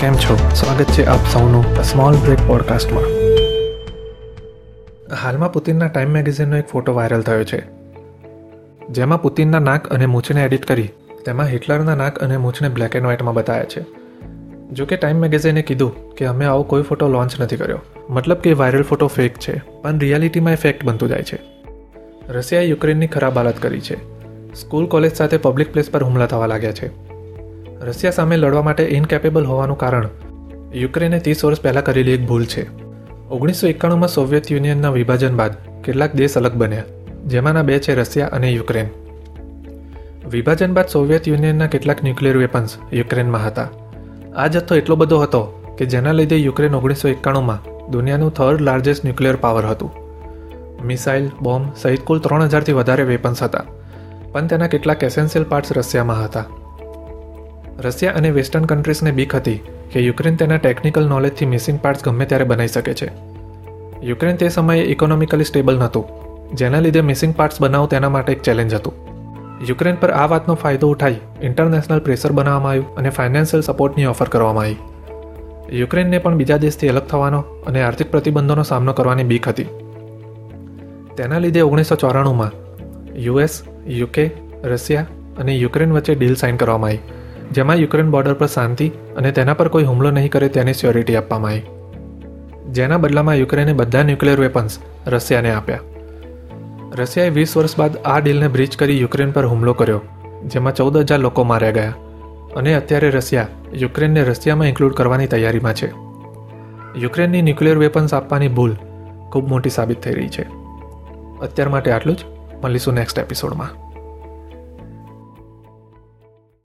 કેમ છો? સ્વાગત છે આપ સૌનું સ્મોલ બ્રેક પોડકાસ્ટમાં હાલમાં પુતિનના ટાઈમ મેગેઝિનનો એક ફોટો વાયરલ થયો છે. જેમાં પુતિનના નાક અને મૂછને એડિટ કરી તેમાં હિટલરના નાક અને મૂછને બ્લેક એન્ડ વ્હાઇટમાં બતાવ્યા છે. જો કે ટાઈમ મેગેઝિને કીધું કે અમે આવો કોઈ ફોટો લોન્ચ નથી કર્યો. મતલબ કે વાયરલ ફોટો ફેક છે, પણ રિયાલિટીમાં એ ફેક્ટ બનતું જાય છે. રશિયાએ યુક્રેનની ખરાબ હાલત કરી છે. સ્કૂલ, કોલેજ સાથે પબ્લિક પ્લેસ પર હુમલા થવા લાગ્યા છે. રશિયા સામે લડવા માટે ઇનકેપેબલ હોવાનું કારણ. યુક્રેને ત્રીસ વર્ષ પહેલાં કરેલી એક ભૂલ છે. ઓગણીસો એકાણુંમાં સોવિયત યુનિયનના વિભાજન બાદ કેટલાક દેશ અલગ બન્યા, જેમાંના બે છે રશિયા અને યુક્રેન. વિભાજન બાદ સોવિયત યુનિયનના કેટલાક ન્યુક્લિયર વેપન્સ યુક્રેનમાં હતા. આ જથ્થો એટલો બધો હતો કે જેના લીધે યુક્રેન ઓગણીસો એકાણુંમાં દુનિયાનું થર્ડ લાર્જેસ્ટ ન્યુક્લિયર પાવર હતું. મિસાઇલ, બોમ્બ સહિત કુલ ત્રણ હજારથી વધારે વેપન્સ હતા, પણ તેના કેટલાક એસેન્શિયલ પાર્ટ્સ રશિયામાં હતા. રશિયા અને વેસ્ટર્ન કન્ટ્રીઝને બીક હતી કે યુક્રેન તેના ટેકનિકલ નોલેજથી મિસિંગ પાર્ટ્સ ગમે ત્યારે બનાવી શકે છે. યુક્રેન તે સમયે ઇકોનોમિકલી સ્ટેબલ નહોતું, જેના લીધે મિસિંગ પાર્ટ્સ બનાવવું તેના માટે એક ચેલેન્જ હતું. યુક્રેન પર આ વાતનો ફાયદો ઉઠાઈ ઇન્ટરનેશનલ પ્રેશર બનાવવામાં આવ્યું અને ફાઇનાન્શિયલ સપોર્ટની ઓફર કરવામાં આવી. યુક્રેનને પણ બીજા દેશથી અલગ થવાનો અને આર્થિક પ્રતિબંધોનો સામનો કરવાની બીક હતી. તેના લીધે ઓગણીસો ચોરાણુંમાં યુએસ, યુકે, રશિયા અને યુક્રેન વચ્ચે ડીલ સાઇન કરવામાં આવી. જેમાં યુક્રેન બોર્ડર પર શાંતિ અને તેના પર કોઈ હુમલો નહીં કરે તેની સ્યોરિટી આપવામાં આવી. જેના બદલામાં યુક્રેને બધા ન્યુક્લિયર વેપન્સ રશિયાને આપ્યા. રશિયાએ વીસ વર્ષ બાદ આ ડીલને બ્રીચ કરી યુક્રેન પર હુમલો કર્યો, જેમાં ચૌદ હજાર લોકો માર્યા ગયા. અને અત્યારે રશિયા યુક્રેનને રશિયામાં ઇન્ક્લુડ કરવાની તૈયારીમાં છે. યુક્રેનની ન્યુક્લિયર વેપન્સ આપવાની ભૂલ ખૂબ મોટી સાબિત થઈ રહી છે. અત્યાર માટે આટલું જ. મળીશું નેક્સ્ટ એપિસોડમાં